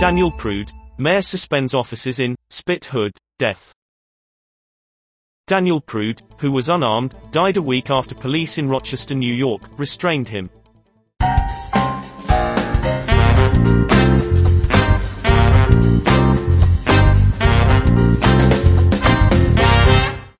Daniel Prude, Mayor suspends offices in Spit Hood, death. Daniel Prude, who was unarmed, died a week after police in Rochester, New York, restrained him.